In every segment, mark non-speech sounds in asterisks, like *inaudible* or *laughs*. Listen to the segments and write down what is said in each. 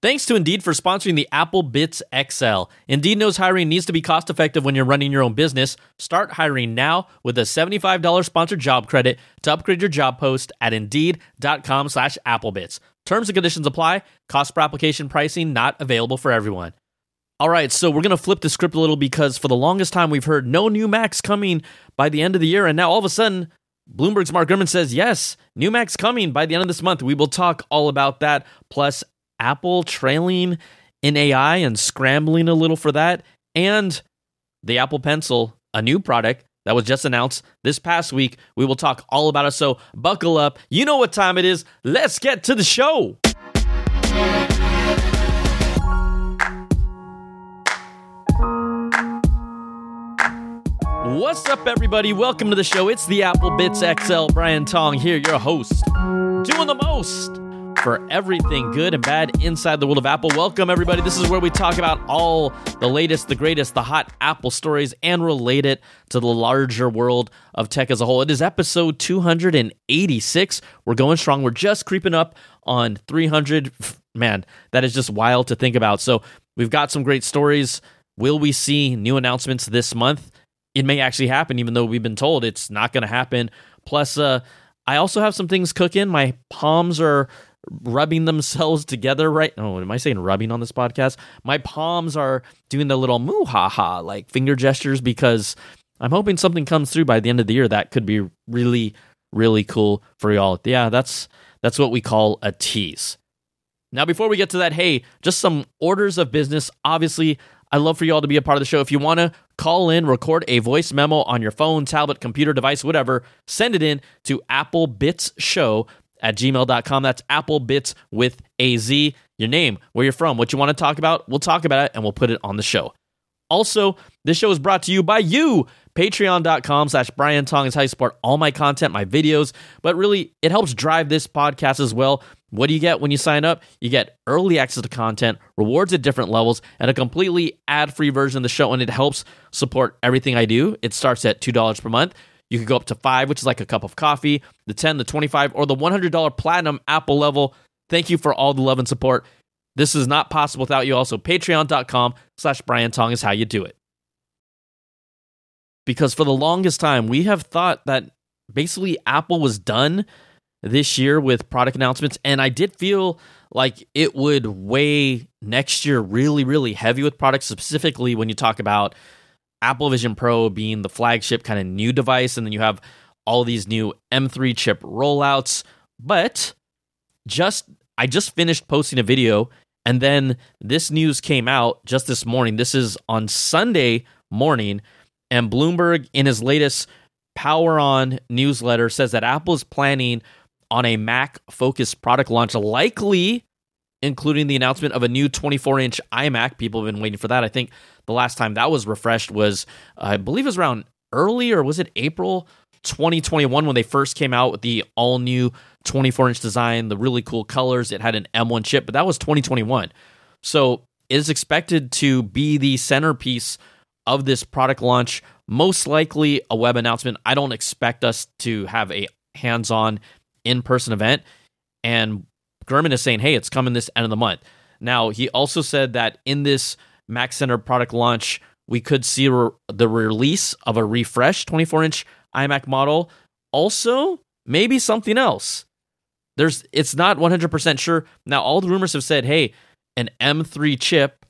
Thanks to Indeed for sponsoring the Apple Bitz XL. Indeed knows hiring needs to be cost effective when you're running your own business. Start hiring now with a $75 sponsored job credit to upgrade your job post at indeed.com slash applebitz. Terms and conditions apply. Cost per application pricing not available for everyone. All right, so we're going to flip the script a little because for the longest time we've heard no new Macs coming by the end of the year. And now all of a sudden, Bloomberg's Mark Gurman says, yes, new Macs coming by the end of this month. We will talk all about that, plus Apple trailing in AI and scrambling a little for that, and the Apple Pencil, a new product that was just announced this past week. We will talk all about it. So buckle up. You know what time it is. Let's get to the show. What's up, everybody? Welcome to the show. It's the Apple Bitz XL. Brian Tong here, your host, doing the most for everything good and bad inside the world of Apple. Welcome, everybody. This is where we talk about all the latest, the greatest, the hot Apple stories and relate it to the larger world of tech as a whole. It is episode 286. We're going strong. We're just creeping up on 300. Man, that is just wild to think about. So, we've got some great stories. Will we see new announcements this month? It may actually happen, even though we've been told it's not going to happen. Plus, uh, I also have some things cooking. My palms are rubbing themselves together right? Oh am i saying rubbing on this podcast? My palms are doing the little moo ha ha like finger gestures because i'm hoping something comes through by the end of the year that could be really really cool for y'all. Yeah that's that's what we call a tease. Now before we get to that hey just some orders of business. Obviously I'd love for you all to be a part of the show. If you want to call in, record a voice memo on your phone, tablet, computer device, whatever, send it in to Apple Bitz Show at gmail.com. That's Apple Bitz with a Z. Your name, where you're from, what you want to talk about, we'll talk about it and we'll put it on the show. Also, this show is brought to you by you. Patreon.com slash Brian Tong is how you support all my content, my videos, but really it helps drive this podcast as well. What do you get when you sign up? You get early access to content, rewards at different levels, and a completely ad free version of the show. And it helps support everything I do. It starts at $2 per month. You could go up to five, which is like a cup of coffee, the 10, the 25, or the $100 platinum Apple level. Thank you for all the love and support. This is not possible without you. Also, patreon.com slash Brian Tong is how you do it. Because for the longest time, we have thought that basically Apple was done this year with product announcements. And I did feel like it would weigh next year really, really heavy with products, specifically when you talk about Apple Vision Pro being the flagship kind of new device, and then you have all these new M3 chip rollouts. But just I just finished posting a video, and then this news came out just this morning. This is on Sunday morning, and Bloomberg, in his latest Power On newsletter, says that Apple is planning on a Mac focused product launch, likely including the announcement of a new 24 inch iMac. People have been waiting for that. I think the last time that was refreshed was, I believe it was around early or was it April 2021 when they first came out with the all new 24 inch design, the really cool colors. It had an M1 chip, but that was 2021. So it is expected to be the centerpiece of this product launch. Most likely a web announcement. I don't expect us to have a hands on in person event. And Gurman is saying, hey, it's coming this end of the month. Now, he also said that in this Mac Center product launch, we could see re- the release of a refreshed 24 inch iMac model. Also, maybe something else. There's, it's not 100% sure. Now, all the rumors have said, hey, an M3 chip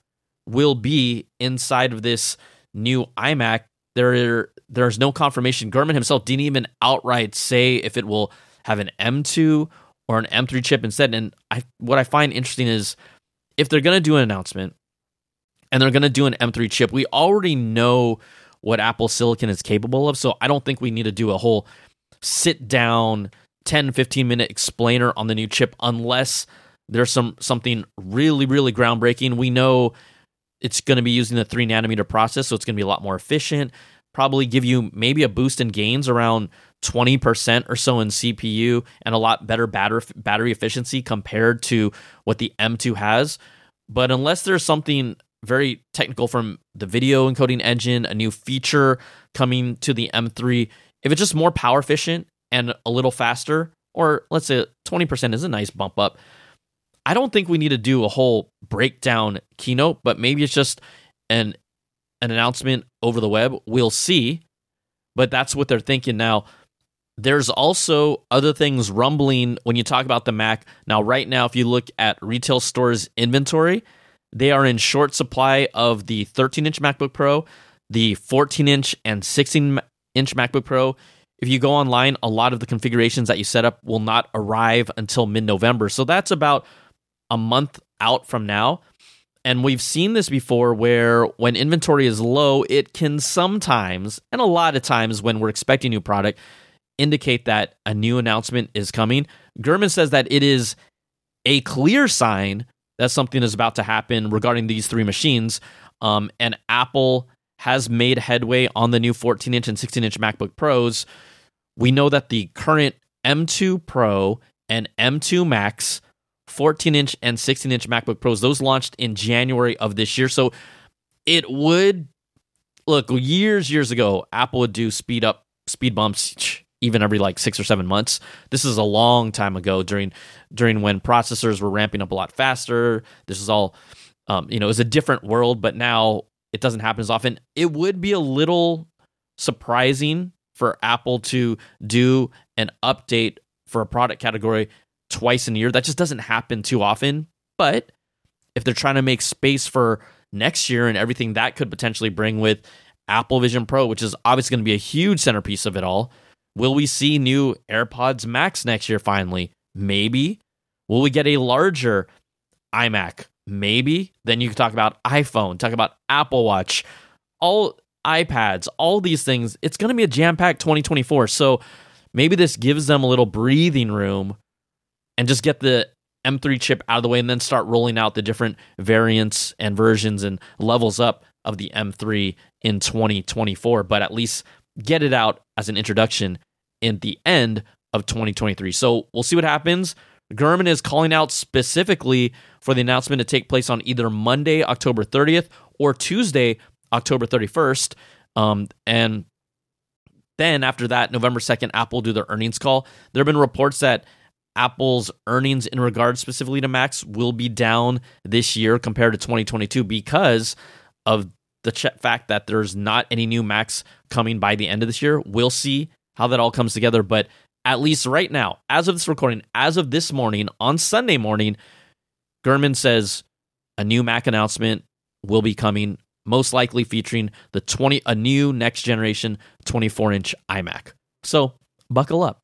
will be inside of this new iMac. There, there's no confirmation. Gurman himself didn't even outright say if it will have an M2 or an M3 chip instead. And I, what I find interesting is if they're going to do an announcement and they're going to do an M3 chip, we already know what Apple Silicon is capable of. So I don't think we need to do a whole sit down 10 15 minute explainer on the new chip unless there's some something really really groundbreaking. We know it's going to be using the 3 nanometer process so it's going to be a lot more efficient, probably give you maybe a boost in gains around 20% or so in CPU and a lot better battery battery efficiency compared to what the M2 has. But unless there's something very technical from the video encoding engine, a new feature coming to the M3, if it's just more power efficient and a little faster, or let's say 20% is a nice bump up, I don't think we need to do a whole breakdown keynote, but maybe it's just an an announcement over the web. We'll see. But that's what they're thinking now. There's also other things rumbling when you talk about the Mac. Now, right now, if you look at retail stores' inventory, they are in short supply of the 13 inch MacBook Pro, the 14 inch and 16 inch MacBook Pro. If you go online, a lot of the configurations that you set up will not arrive until mid November. So that's about a month out from now. And we've seen this before where when inventory is low, it can sometimes, and a lot of times when we're expecting new product, indicate that a new announcement is coming. Gurman says that it is a clear sign that something is about to happen regarding these three machines. Um, and Apple has made headway on the new 14 inch and 16 inch MacBook Pros. We know that the current M2 Pro and M2 Max 14 inch and 16 inch MacBook Pros. Those launched in January of this year. So it would look years, years ago, Apple would do speed up, speed bumps even every like six or seven months. This is a long time ago during during when processors were ramping up a lot faster. This is all um, you know, it was a different world, but now it doesn't happen as often. It would be a little surprising for Apple to do an update for a product category twice in a year. That just doesn't happen too often. But if they're trying to make space for next year and everything that could potentially bring with Apple Vision Pro, which is obviously going to be a huge centerpiece of it all, will we see new AirPods Max next year finally? Maybe. Will we get a larger iMac? Maybe. Then you can talk about iPhone, talk about Apple Watch, all iPads, all these things. It's going to be a jam packed 2024. So maybe this gives them a little breathing room and just get the M3 chip out of the way and then start rolling out the different variants and versions and levels up of the M3 in 2024, but at least get it out as an introduction in the end of 2023. So we'll see what happens. Gurman is calling out specifically for the announcement to take place on either Monday, October 30th, or Tuesday, October 31st. Um, and then after that, November 2nd, Apple do their earnings call. There have been reports that Apple's earnings in regards specifically to Macs will be down this year compared to 2022 because of the fact that there's not any new Macs coming by the end of this year. We'll see how that all comes together, but at least right now, as of this recording, as of this morning on Sunday morning, Gurman says a new Mac announcement will be coming, most likely featuring the 20 a new next generation 24 inch iMac. So buckle up.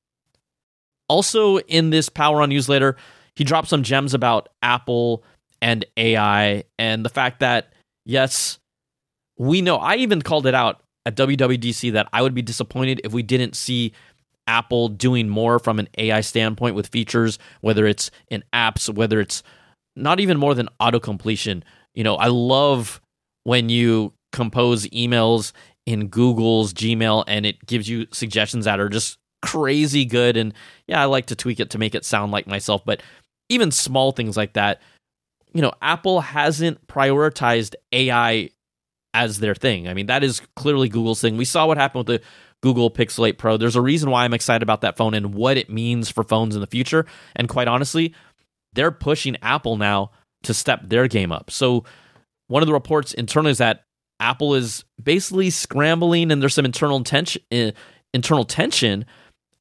Also, in this Power On newsletter, he dropped some gems about Apple and AI and the fact that, yes, we know, I even called it out at WWDC that I would be disappointed if we didn't see Apple doing more from an AI standpoint with features, whether it's in apps, whether it's not even more than auto completion. You know, I love when you compose emails in Google's Gmail and it gives you suggestions that are just crazy good. And yeah, I like to tweak it to make it sound like myself, but even small things like that, you know, Apple hasn't prioritized AI as their thing. I mean, that is clearly Google's thing. We saw what happened with the Google Pixel 8 Pro. There's a reason why I'm excited about that phone and what it means for phones in the future. And quite honestly, they're pushing Apple now to step their game up. So, one of the reports internally is that Apple is basically scrambling and there's some internal tension eh, internal tension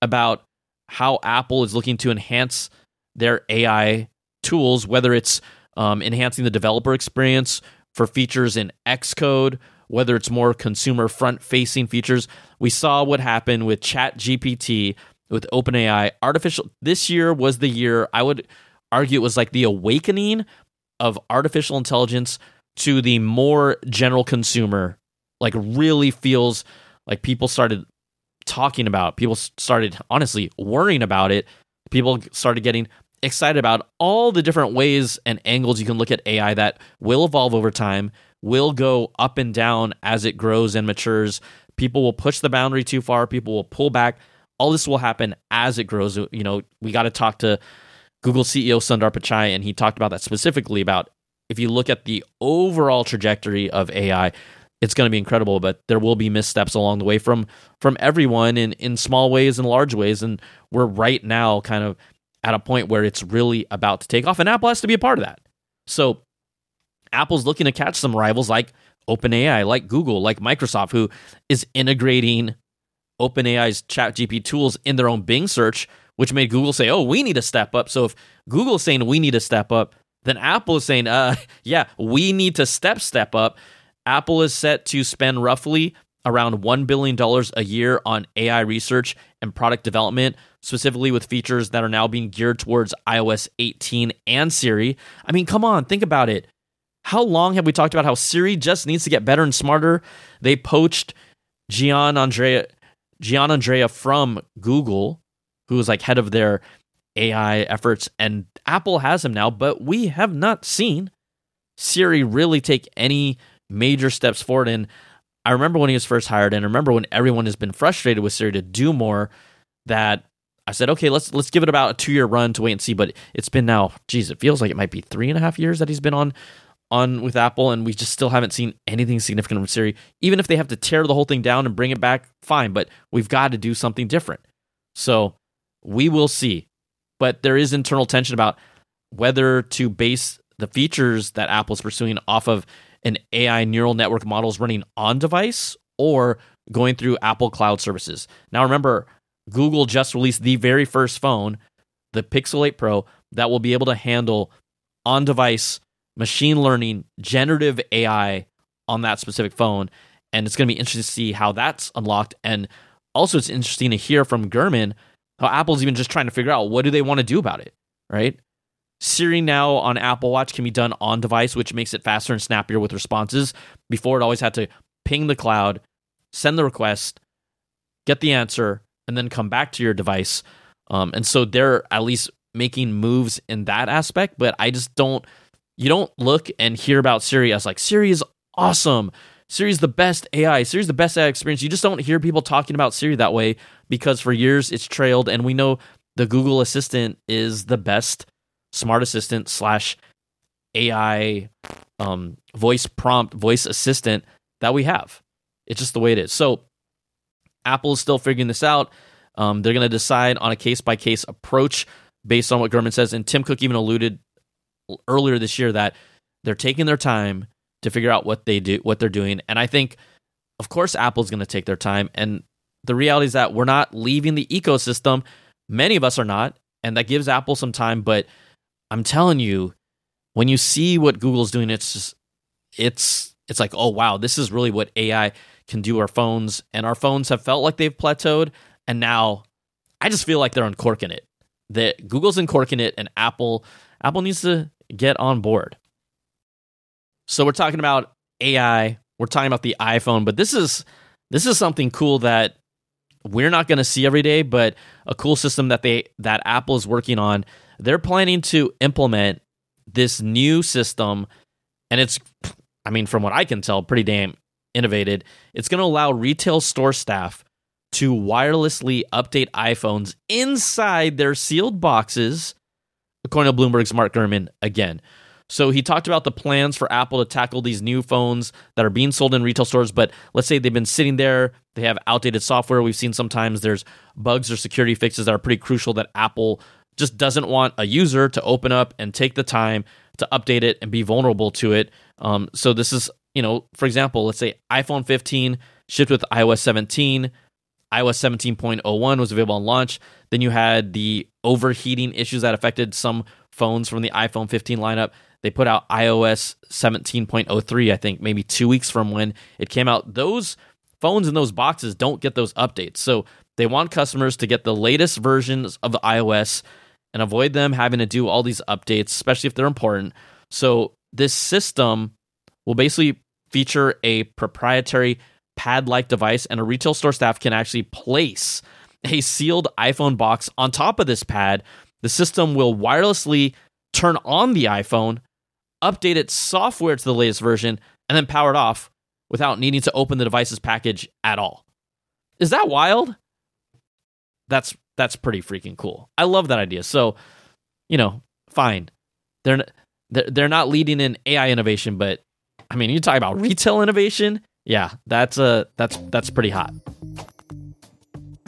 about how Apple is looking to enhance their AI tools, whether it's um, enhancing the developer experience for features in Xcode, whether it's more consumer front facing features. We saw what happened with ChatGPT with OpenAI. Artificial this year was the year I would argue it was like the awakening of artificial intelligence to the more general consumer. Like really feels like people started talking about. People started honestly worrying about it. People started getting excited about all the different ways and angles you can look at AI that will evolve over time, will go up and down as it grows and matures. People will push the boundary too far, people will pull back. All this will happen as it grows. You know, we got to talk to Google CEO Sundar Pichai, and he talked about that specifically about if you look at the overall trajectory of AI, it's going to be incredible but there will be missteps along the way from from everyone in in small ways and large ways and we're right now kind of at a point where it's really about to take off and apple has to be a part of that so Apple's looking to catch some rivals like OpenAI, like Google, like Microsoft, who is integrating OpenAI's ChatGPT tools in their own Bing search, which made Google say, "Oh, we need to step up." So if Google's saying we need to step up, then Apple is saying, "Uh, *laughs* yeah, we need to step step up." Apple is set to spend roughly around $1 billion a year on AI research and product development, specifically with features that are now being geared towards iOS 18 and Siri. I mean, come on, think about it. How long have we talked about how Siri just needs to get better and smarter? They poached Giannandrea, Gian Andrea from Google, who was like head of their AI efforts, and Apple has him now, but we have not seen Siri really take any major steps forward. And I remember when he was first hired, and I remember when everyone has been frustrated with Siri to do more. That I said, okay, let's let's give it about a two year run to wait and see. But it's been now, geez, it feels like it might be three and a half years that he's been on on with Apple, and we just still haven't seen anything significant from Siri. Even if they have to tear the whole thing down and bring it back, fine. But we've got to do something different. So we will see. But there is internal tension about whether to base the features that Apple's pursuing off of an AI neural network models running on device or going through Apple Cloud services. Now, remember, Google just released the very first phone, the Pixel 8 Pro, that will be able to handle on device machine learning, generative AI on that specific phone. And it's going to be interesting to see how that's unlocked. And also, it's interesting to hear from Gurman how Apple's even just trying to figure out what do they want to do about it, right? Siri now on Apple Watch can be done on device, which makes it faster and snappier with responses. Before, it always had to ping the cloud, send the request, get the answer, and then come back to your device. Um, and so they're at least making moves in that aspect. But I just don't, you don't look and hear about Siri as like, Siri is awesome. Siri's the best AI. Siri's the best AI experience. You just don't hear people talking about Siri that way because for years it's trailed. And we know the Google Assistant is the best smart assistant slash AI um, voice prompt, voice assistant that we have. It's just the way it is. So Apple is still figuring this out. Um, they're going to decide on a case by case approach based on what Gurman says. And Tim Cook even alluded earlier this year that they're taking their time to figure out what they do, what they're doing. And I think, of course, Apple's going to take their time. And the reality is that we're not leaving the ecosystem. Many of us are not, and that gives Apple some time. But I'm telling you, when you see what Google's doing, it's just it's it's like, oh wow, this is really what AI can do our phones. And our phones have felt like they've plateaued. And now I just feel like they're uncorking it. That Google's uncorking it and Apple Apple needs to get on board. So we're talking about AI, we're talking about the iPhone, but this is this is something cool that we're not going to see every day, but a cool system that they that Apple is working on. They're planning to implement this new system, and it's, I mean, from what I can tell, pretty damn innovated. It's going to allow retail store staff to wirelessly update iPhones inside their sealed boxes, according to Bloomberg's Mark Gurman again. So he talked about the plans for Apple to tackle these new phones that are being sold in retail stores, but let's say they've been sitting there, they have outdated software. We've seen sometimes there's bugs or security fixes that are pretty crucial that Apple just doesn't want a user to open up and take the time to update it and be vulnerable to it. Um, so this is, you know, for example, let's say iPhone 15 shipped with iOS 17, iOS 17.01 was available on launch. Then you had the overheating issues that affected some phones from the iPhone 15 lineup. They put out iOS 17.03, I think, maybe two weeks from when it came out. Those phones in those boxes don't get those updates. So they want customers to get the latest versions of the iOS and avoid them having to do all these updates, especially if they're important. So this system will basically feature a proprietary pad like device, and a retail store staff can actually place a sealed iPhone box on top of this pad. The system will wirelessly turn on the iPhone update its software to the latest version, and then power it off without needing to open the device's package at all. Is that wild? That's that's pretty freaking cool. I love that idea. So, you know, fine. They're they're, they're not leading in AI innovation, but I mean, you talk about retail innovation. Yeah, that's uh that's that's pretty hot.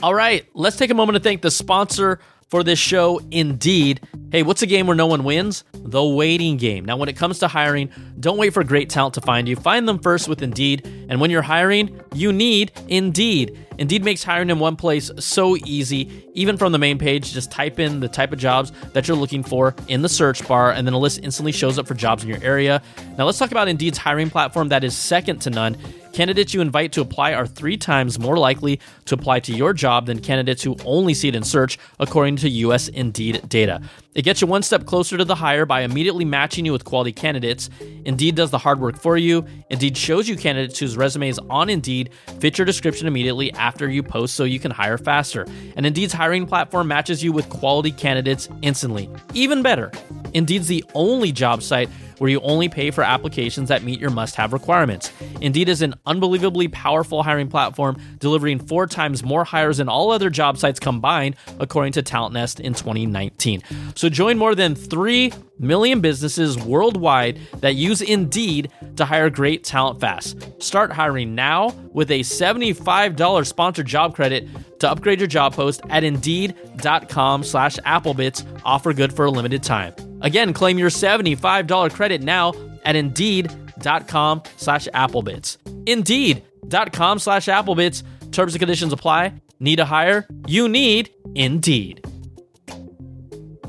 All right, let's take a moment to thank the sponsor for this show, Indeed. Hey, what's a game where no one wins? The waiting game. Now, when it comes to hiring, don't wait for great talent to find you. Find them first with Indeed. And when you're hiring, you need Indeed. Indeed makes hiring in one place so easy. Even from the main page, just type in the type of jobs that you're looking for in the search bar, and then a list instantly shows up for jobs in your area. Now, let's talk about Indeed's hiring platform that is second to none. Candidates you invite to apply are three times more likely to apply to your job than candidates who only see it in search, according to US Indeed data. It gets you one step closer to the hire by immediately matching you with quality candidates. Indeed does the hard work for you. Indeed shows you candidates whose resumes on Indeed fit your description immediately after you post so you can hire faster. And Indeed's hiring platform matches you with quality candidates instantly. Even better, Indeed's the only job site where you only pay for applications that meet your must have requirements. Indeed is an unbelievably powerful hiring platform, delivering four times more hires than all other job sites combined, according to TalentNest in 2019. So join more than 3 million businesses worldwide that use Indeed to hire great talent fast. Start hiring now with a $75 sponsored job credit to upgrade your job post at indeed.com slash applebitz. Offer good for a limited time. Again claim your $75 credit now at indeed.com slash applebitz. Indeed.com slash applebitz. Terms and conditions apply. Need a hire? You need indeed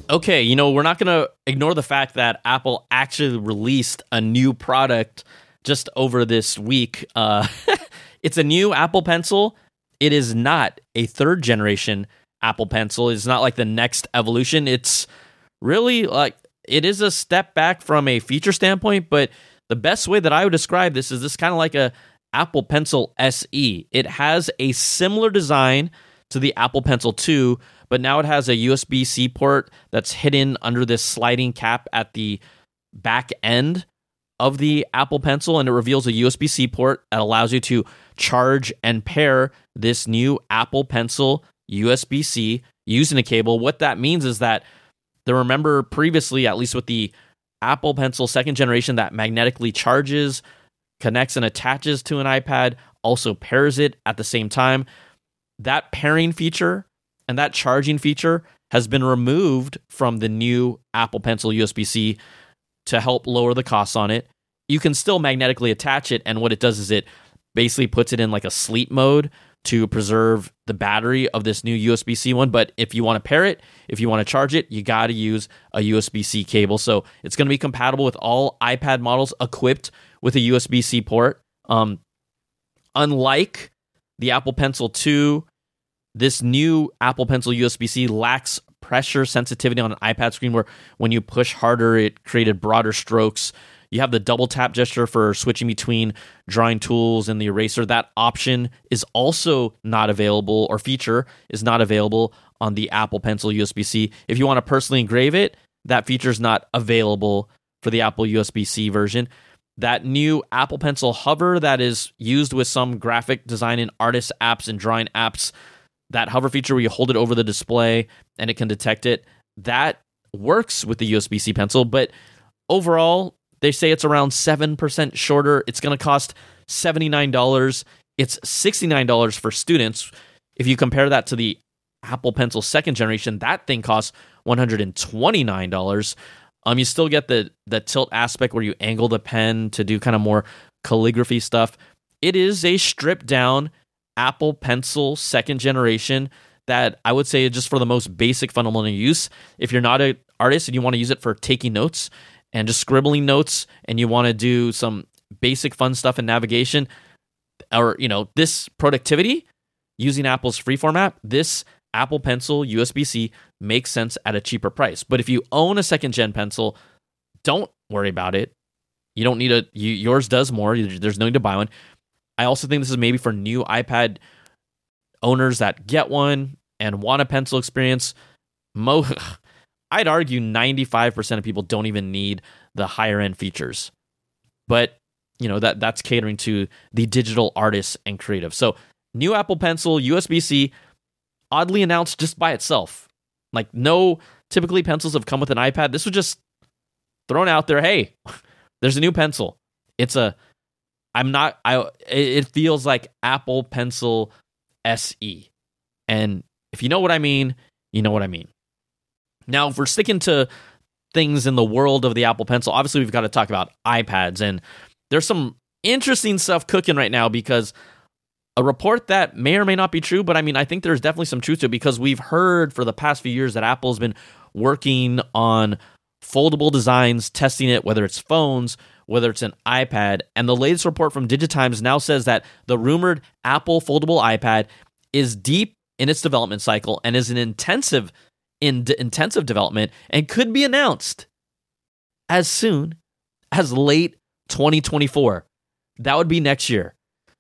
okay you know we're not going to ignore the fact that apple actually released a new product just over this week uh, *laughs* it's a new apple pencil it is not a third generation Apple Pencil. It's not like the next evolution. It's really like it is a step back from a feature standpoint, but the best way that I would describe this is this kind of like a Apple Pencil SE. It has a similar design to the Apple Pencil 2, but now it has a USB C port that's hidden under this sliding cap at the back end of the Apple Pencil, and it reveals a USB C port that allows you to charge and pair this new Apple Pencil USB C using a cable. What that means is that the remember previously, at least with the Apple Pencil second generation, that magnetically charges, connects, and attaches to an iPad, also pairs it at the same time. That pairing feature and that charging feature has been removed from the new Apple Pencil USB C to help lower the costs on it. You can still magnetically attach it, and what it does is it basically puts it in like a sleep mode to preserve the battery of this new USB C one. But if you want to pair it, if you want to charge it, you got to use a USB C cable. So it's going to be compatible with all iPad models equipped with a USB C port. Um, unlike the Apple Pencil 2, this new Apple Pencil USB C lacks pressure sensitivity on an iPad screen where when you push harder, it created broader strokes. You have the double tap gesture for switching between drawing tools and the eraser. That option is also not available, or feature is not available on the Apple Pencil USB C. If you want to personally engrave it, that feature is not available for the Apple USB C version. That new Apple Pencil hover that is used with some graphic design and artist apps and drawing apps, that hover feature where you hold it over the display and it can detect it, that works with the USB C pencil. But overall, they say it's around 7% shorter. It's going to cost $79. It's $69 for students. If you compare that to the Apple Pencil second generation, that thing costs $129. Um, you still get the the tilt aspect where you angle the pen to do kind of more calligraphy stuff. It is a stripped down Apple Pencil second generation that I would say just for the most basic fundamental use. If you're not an artist and you want to use it for taking notes and just scribbling notes and you want to do some basic fun stuff in navigation or you know this productivity using Apple's freeform app, this Apple Pencil USB-C makes sense at a cheaper price. But if you own a second gen pencil, don't worry about it. You don't need a you, yours does more. There's no need to buy one. I also think this is maybe for new iPad owners that get one and want a pencil experience. Mo *laughs* I'd argue 95% of people don't even need the higher end features. But, you know, that that's catering to the digital artists and creative. So, new Apple Pencil USB-C oddly announced just by itself. Like no typically pencils have come with an iPad. This was just thrown out there, hey, *laughs* there's a new pencil. It's a I'm not I it feels like Apple Pencil SE. And if you know what I mean, you know what I mean. Now, if we're sticking to things in the world of the Apple Pencil, obviously we've got to talk about iPads. And there's some interesting stuff cooking right now because a report that may or may not be true, but I mean, I think there's definitely some truth to it because we've heard for the past few years that Apple's been working on foldable designs, testing it, whether it's phones, whether it's an iPad. And the latest report from Digitimes now says that the rumored Apple foldable iPad is deep in its development cycle and is an intensive in d- intensive development and could be announced as soon as late 2024. That would be next year.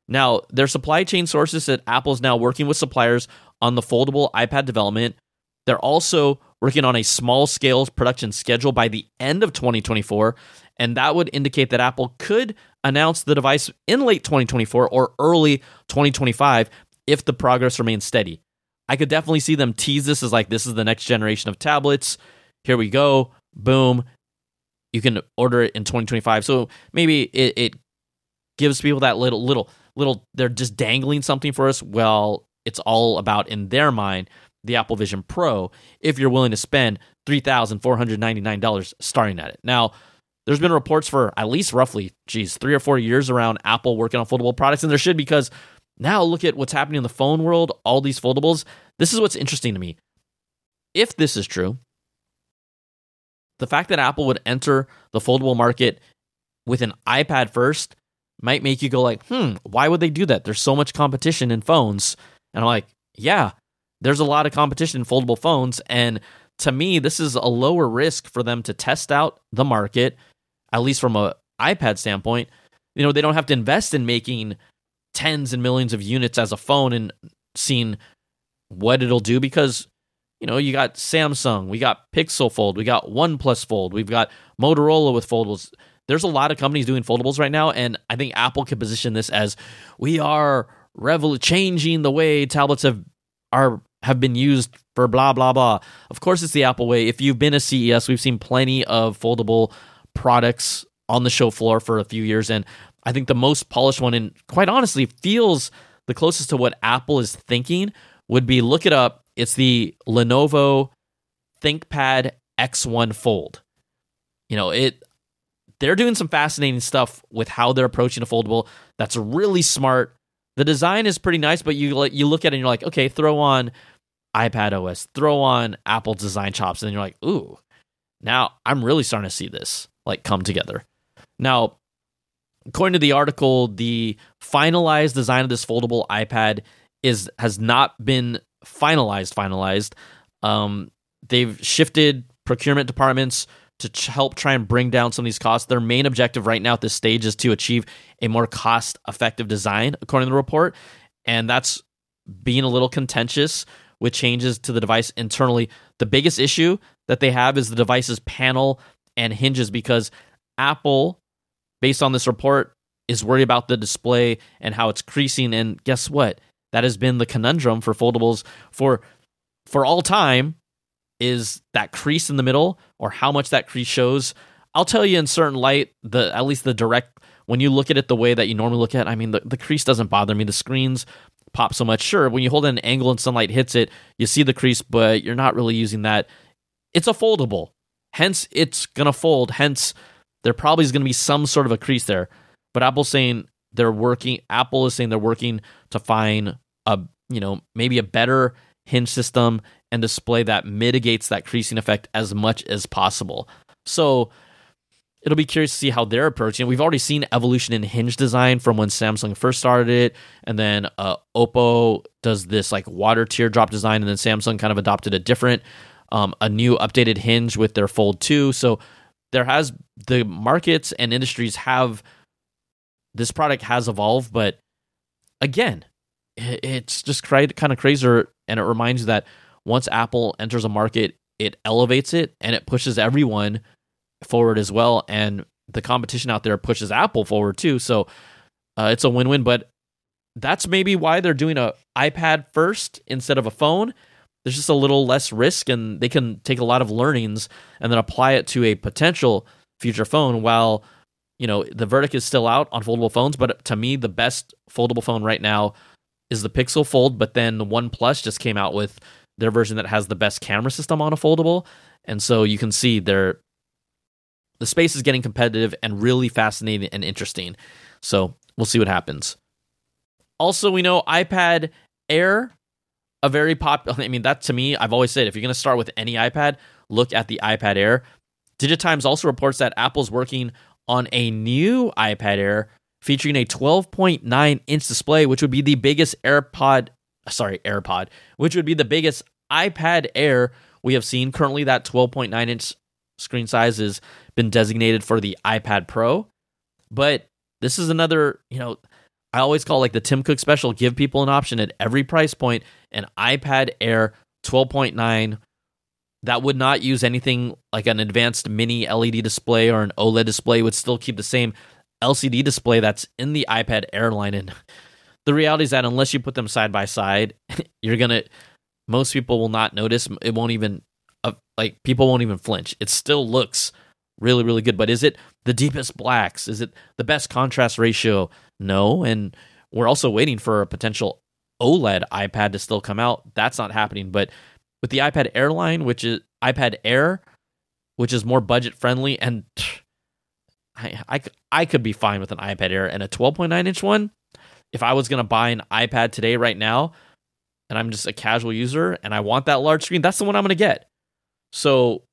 Now, their supply chain sources that Apple is now working with suppliers on the foldable iPad development. They're also working on a small scale production schedule by the end of 2024, and that would indicate that Apple could announce the device in late 2024 or early 2025 if the progress remains steady. I could definitely see them tease this as like this is the next generation of tablets. Here we go. Boom. You can order it in 2025. So maybe it, it gives people that little little little they're just dangling something for us. Well, it's all about in their mind the Apple Vision Pro if you're willing to spend $3,499 starting at it. Now, there's been reports for at least roughly, geez, three or four years around Apple working on foldable products, and there should because now look at what's happening in the phone world, all these foldables. This is what's interesting to me. If this is true, the fact that Apple would enter the foldable market with an iPad first might make you go like, "Hmm, why would they do that? There's so much competition in phones." And I'm like, "Yeah, there's a lot of competition in foldable phones and to me this is a lower risk for them to test out the market at least from a iPad standpoint. You know, they don't have to invest in making tens and millions of units as a phone and seeing what it'll do because you know, you got Samsung, we got Pixel Fold, we got OnePlus Fold, we've got Motorola with foldables. There's a lot of companies doing foldables right now, and I think Apple can position this as we are revol- changing the way tablets have are have been used for blah blah blah. Of course, it's the Apple way. If you've been a CES, we've seen plenty of foldable products on the show floor for a few years, and I think the most polished one, and quite honestly, feels the closest to what Apple is thinking, would be look it up. It's the Lenovo ThinkPad X1 Fold. You know, it they're doing some fascinating stuff with how they're approaching a foldable. That's really smart. The design is pretty nice, but you you look at it and you're like, okay, throw on iPad OS, throw on Apple design chops, and then you're like, ooh, now I'm really starting to see this like come together. Now, according to the article, the finalized design of this foldable iPad is has not been finalized. Finalized. Um, they've shifted procurement departments to ch- help try and bring down some of these costs. Their main objective right now at this stage is to achieve a more cost-effective design, according to the report, and that's being a little contentious with changes to the device internally. The biggest issue that they have is the device's panel and hinges because Apple based on this report, is worried about the display and how it's creasing. And guess what? That has been the conundrum for foldables for for all time is that crease in the middle or how much that crease shows. I'll tell you in certain light, the at least the direct when you look at it the way that you normally look at, I mean the, the crease doesn't bother me. The screens pop so much. Sure, when you hold it an angle and sunlight hits it, you see the crease, but you're not really using that. It's a foldable. Hence it's gonna fold. Hence there probably is going to be some sort of a crease there. But Apple's saying they're working. Apple is saying they're working to find a you know maybe a better hinge system and display that mitigates that creasing effect as much as possible. So it'll be curious to see how they're approaching. It. We've already seen evolution in hinge design from when Samsung first started it, and then uh, Oppo does this like water teardrop design, and then Samsung kind of adopted a different, um, a new updated hinge with their Fold 2. So there has the markets and industries have this product has evolved, but again, it's just kind of crazier. and it reminds you that once Apple enters a market, it elevates it and it pushes everyone forward as well, and the competition out there pushes Apple forward too. So uh, it's a win-win. But that's maybe why they're doing a iPad first instead of a phone there's just a little less risk and they can take a lot of learnings and then apply it to a potential future phone while you know the verdict is still out on foldable phones but to me the best foldable phone right now is the pixel fold but then the OnePlus just came out with their version that has the best camera system on a foldable And so you can see there the space is getting competitive and really fascinating and interesting. So we'll see what happens. Also, we know iPad Air, a very popular. *laughs* I mean, that to me, I've always said if you're going to start with any iPad, look at the iPad Air. Digitimes also reports that Apple's working on a new iPad Air featuring a 12.9 inch display, which would be the biggest AirPod, sorry, AirPod, which would be the biggest iPad Air we have seen. Currently, that 12.9 inch screen size has been designated for the iPad Pro. But this is another, you know, I always call like the Tim Cook special give people an option at every price point an iPad Air 12.9 that would not use anything like an advanced mini LED display or an OLED display would still keep the same LCD display that's in the iPad Air line. And *laughs* the reality is that unless you put them side by side *laughs* you're going to most people will not notice. It won't even uh, like people won't even flinch. It still looks really really good. But is it the deepest blacks? Is it the best contrast ratio? No. And we're also waiting for a potential oled ipad to still come out. That's not happening. But with the ipad airline which is ipad air which is more budget friendly and *sniffs* I, I, I could be fine with an ipad air and a 12.9 inch one. If i was going to buy an ipad today right now and i'm just a casual user and i want that large screen that's the one i'm going to get. So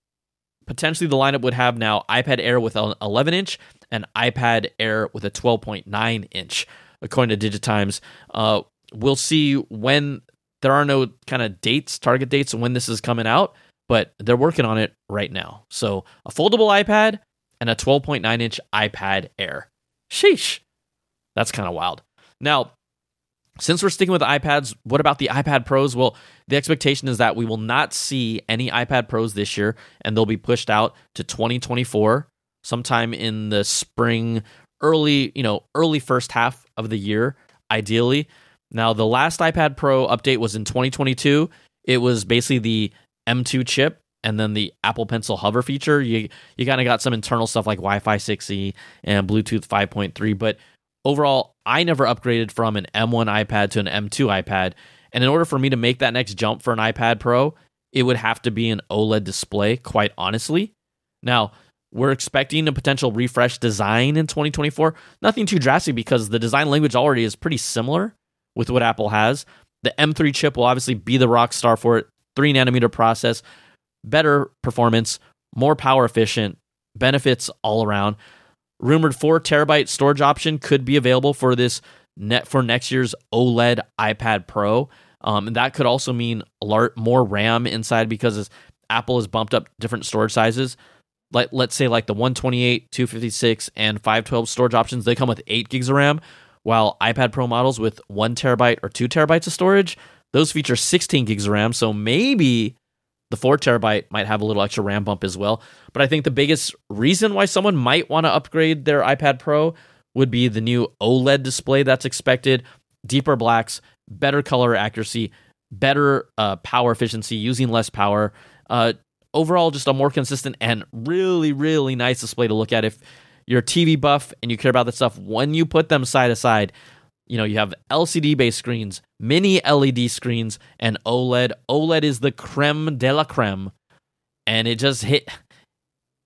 potentially the lineup would have now iPad Air with an 11 inch and iPad Air with a 12.9 inch, according to Digitimes. Uh, we'll see when there are no kind of dates, target dates, when this is coming out, but they're working on it right now. So a foldable iPad and a 12.9 inch iPad Air. Sheesh. That's kind of wild. Now, since we're sticking with iPads, what about the iPad Pros? Well, the expectation is that we will not see any iPad Pros this year, and they'll be pushed out to 2024, sometime in the spring, early, you know, early first half of the year, ideally. Now, the last iPad Pro update was in 2022. It was basically the M2 chip and then the Apple Pencil hover feature. You you kind of got some internal stuff like Wi-Fi 6E and Bluetooth 5.3, but overall, I never upgraded from an M1 iPad to an M2 iPad. And in order for me to make that next jump for an iPad Pro, it would have to be an OLED display, quite honestly. Now, we're expecting a potential refresh design in 2024. Nothing too drastic because the design language already is pretty similar with what Apple has. The M3 chip will obviously be the rock star for it. Three nanometer process, better performance, more power efficient, benefits all around rumored four terabyte storage option could be available for this net for next year's OLED iPad Pro. Um, and that could also mean more RAM inside because Apple has bumped up different storage sizes. Like let's say like the 128, 256, and 512 storage options, they come with eight gigs of RAM, while iPad Pro models with one terabyte or two terabytes of storage, those feature 16 gigs of RAM. So maybe the four terabyte might have a little extra RAM bump as well. But I think the biggest reason why someone might want to upgrade their iPad Pro would be the new OLED display that's expected, deeper blacks, better color accuracy, better uh, power efficiency, using less power. Uh, overall, just a more consistent and really, really nice display to look at. If you're a TV buff and you care about that stuff, when you put them side to side, you know, you have LCD based screens, mini LED screens, and OLED. OLED is the creme de la creme. And it just hit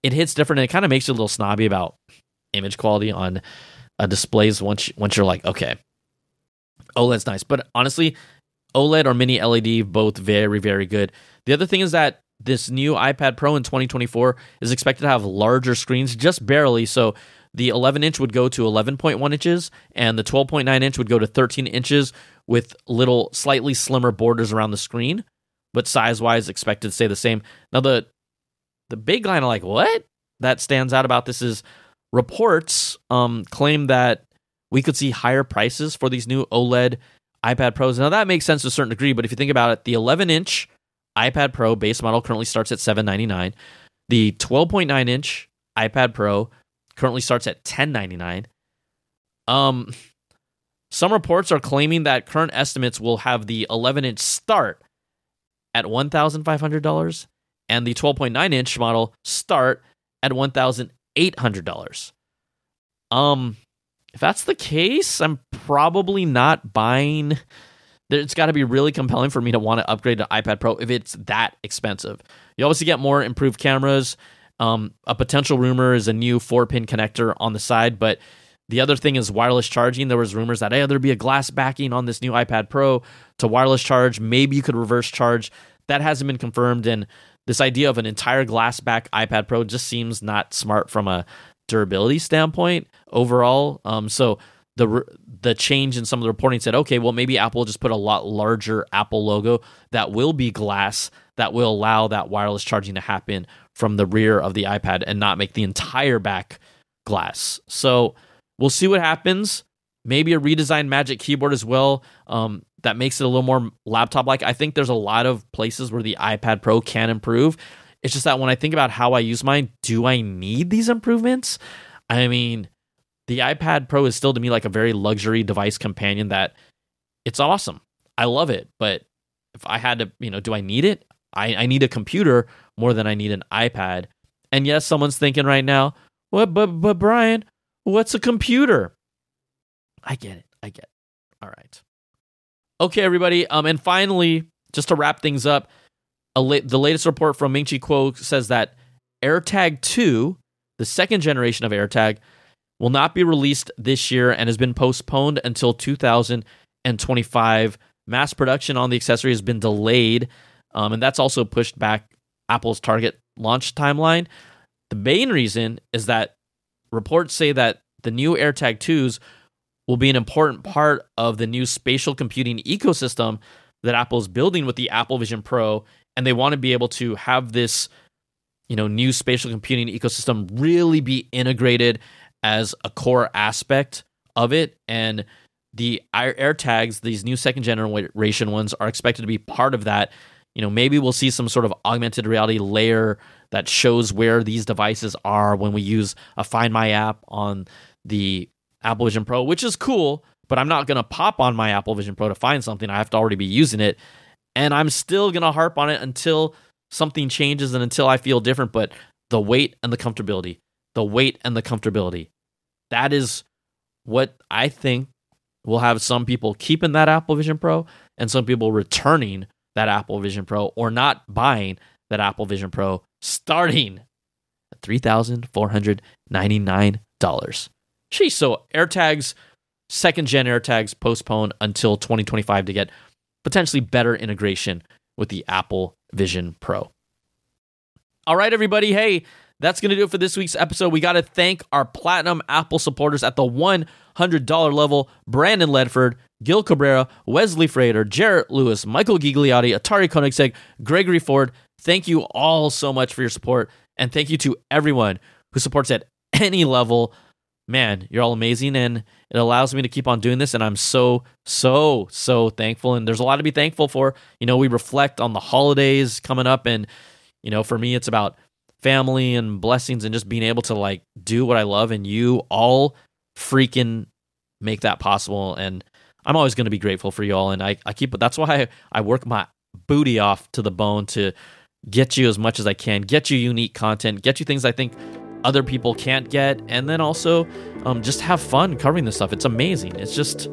it hits different and it kind of makes you a little snobby about image quality on uh, displays once once you're like, okay, OLED's nice. But honestly, OLED or mini LED both very very good. The other thing is that this new iPad Pro in 2024 is expected to have larger screens, just barely. So the 11 inch would go to 11.1 inches, and the 12.9 inch would go to 13 inches with little slightly slimmer borders around the screen, but size wise expected to stay the same. Now the the big line of like what that stands out about this is reports um, claim that we could see higher prices for these new OLED iPad Pros. Now that makes sense to a certain degree, but if you think about it, the 11 inch iPad Pro base model currently starts at 799. The 12.9 inch iPad Pro currently starts at 1099. Um some reports are claiming that current estimates will have the 11 inch start at $1,500 and the 12.9 inch model start at $1,800. Um, if that's the case, I'm probably not buying it's got to be really compelling for me to want to upgrade to iPad Pro if it's that expensive. You obviously get more improved cameras. Um, a potential rumor is a new four pin connector on the side, but the other thing is wireless charging. There was rumors that hey, there'd be a glass backing on this new iPad Pro to wireless charge. Maybe you could reverse charge. That hasn't been confirmed, and this idea of an entire glass back iPad Pro just seems not smart from a durability standpoint overall. Um, so the the change in some of the reporting said, okay, well maybe Apple just put a lot larger Apple logo that will be glass that will allow that wireless charging to happen from the rear of the iPad and not make the entire back glass. So we'll see what happens. Maybe a redesigned Magic Keyboard as well. Um, that makes it a little more laptop like. I think there's a lot of places where the iPad Pro can improve. It's just that when I think about how I use mine, do I need these improvements? I mean, the iPad Pro is still to me like a very luxury device companion that it's awesome. I love it. But if I had to, you know, do I need it? I, I need a computer more than I need an iPad. And yes, someone's thinking right now, what, but, but Brian, what's a computer? I get it. I get it. All right. Okay, everybody. Um, and finally, just to wrap things up, la- the latest report from Ming Chi Kuo says that AirTag 2, the second generation of AirTag, will not be released this year and has been postponed until 2025. Mass production on the accessory has been delayed, um, and that's also pushed back Apple's target launch timeline. The main reason is that reports say that the new AirTag 2s will be an important part of the new spatial computing ecosystem that Apple is building with the Apple Vision Pro, and they want to be able to have this, you know, new spatial computing ecosystem really be integrated as a core aspect of it. And the AirTags, these new second generation ones, are expected to be part of that. You know, maybe we'll see some sort of augmented reality layer that shows where these devices are when we use a Find My app on the Apple Vision Pro, which is cool, but I'm not going to pop on my Apple Vision Pro to find something. I have to already be using it. And I'm still going to harp on it until something changes and until I feel different. But the weight and the comfortability, the weight and the comfortability. That is what I think will have some people keeping that Apple Vision Pro and some people returning that Apple Vision Pro or not buying that Apple Vision Pro starting at $3,499. Sheesh. So AirTags, second gen AirTags postponed until 2025 to get potentially better integration with the Apple Vision Pro. All right, everybody. Hey, that's going to do it for this week's episode. We got to thank our platinum Apple supporters at the $100 level Brandon Ledford, Gil Cabrera, Wesley Frater, Jarrett Lewis, Michael Gigliotti, Atari Koenigsegg, Gregory Ford. Thank you all so much for your support. And thank you to everyone who supports at any level. Man, you're all amazing. And it allows me to keep on doing this. And I'm so, so, so thankful. And there's a lot to be thankful for. You know, we reflect on the holidays coming up. And, you know, for me, it's about family and blessings and just being able to like do what I love and you all freaking make that possible. And I'm always going to be grateful for you all and I, I keep that's why I, I work my booty off to the bone to get you as much as I can get you unique content get you things I think other people can't get and then also um, just have fun covering this stuff. It's amazing. It's just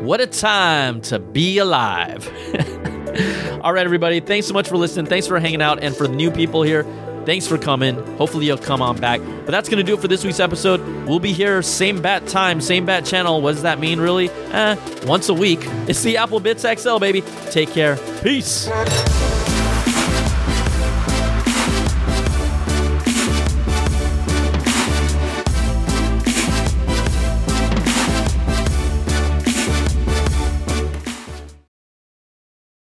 what a time to be alive. *laughs* All right everybody. Thanks so much for listening. Thanks for hanging out. And for the new people here Thanks for coming. Hopefully, you'll come on back. But that's going to do it for this week's episode. We'll be here, same bat time, same bat channel. What does that mean, really? Eh, once a week. It's the Apple Bitz XL, baby. Take care. Peace.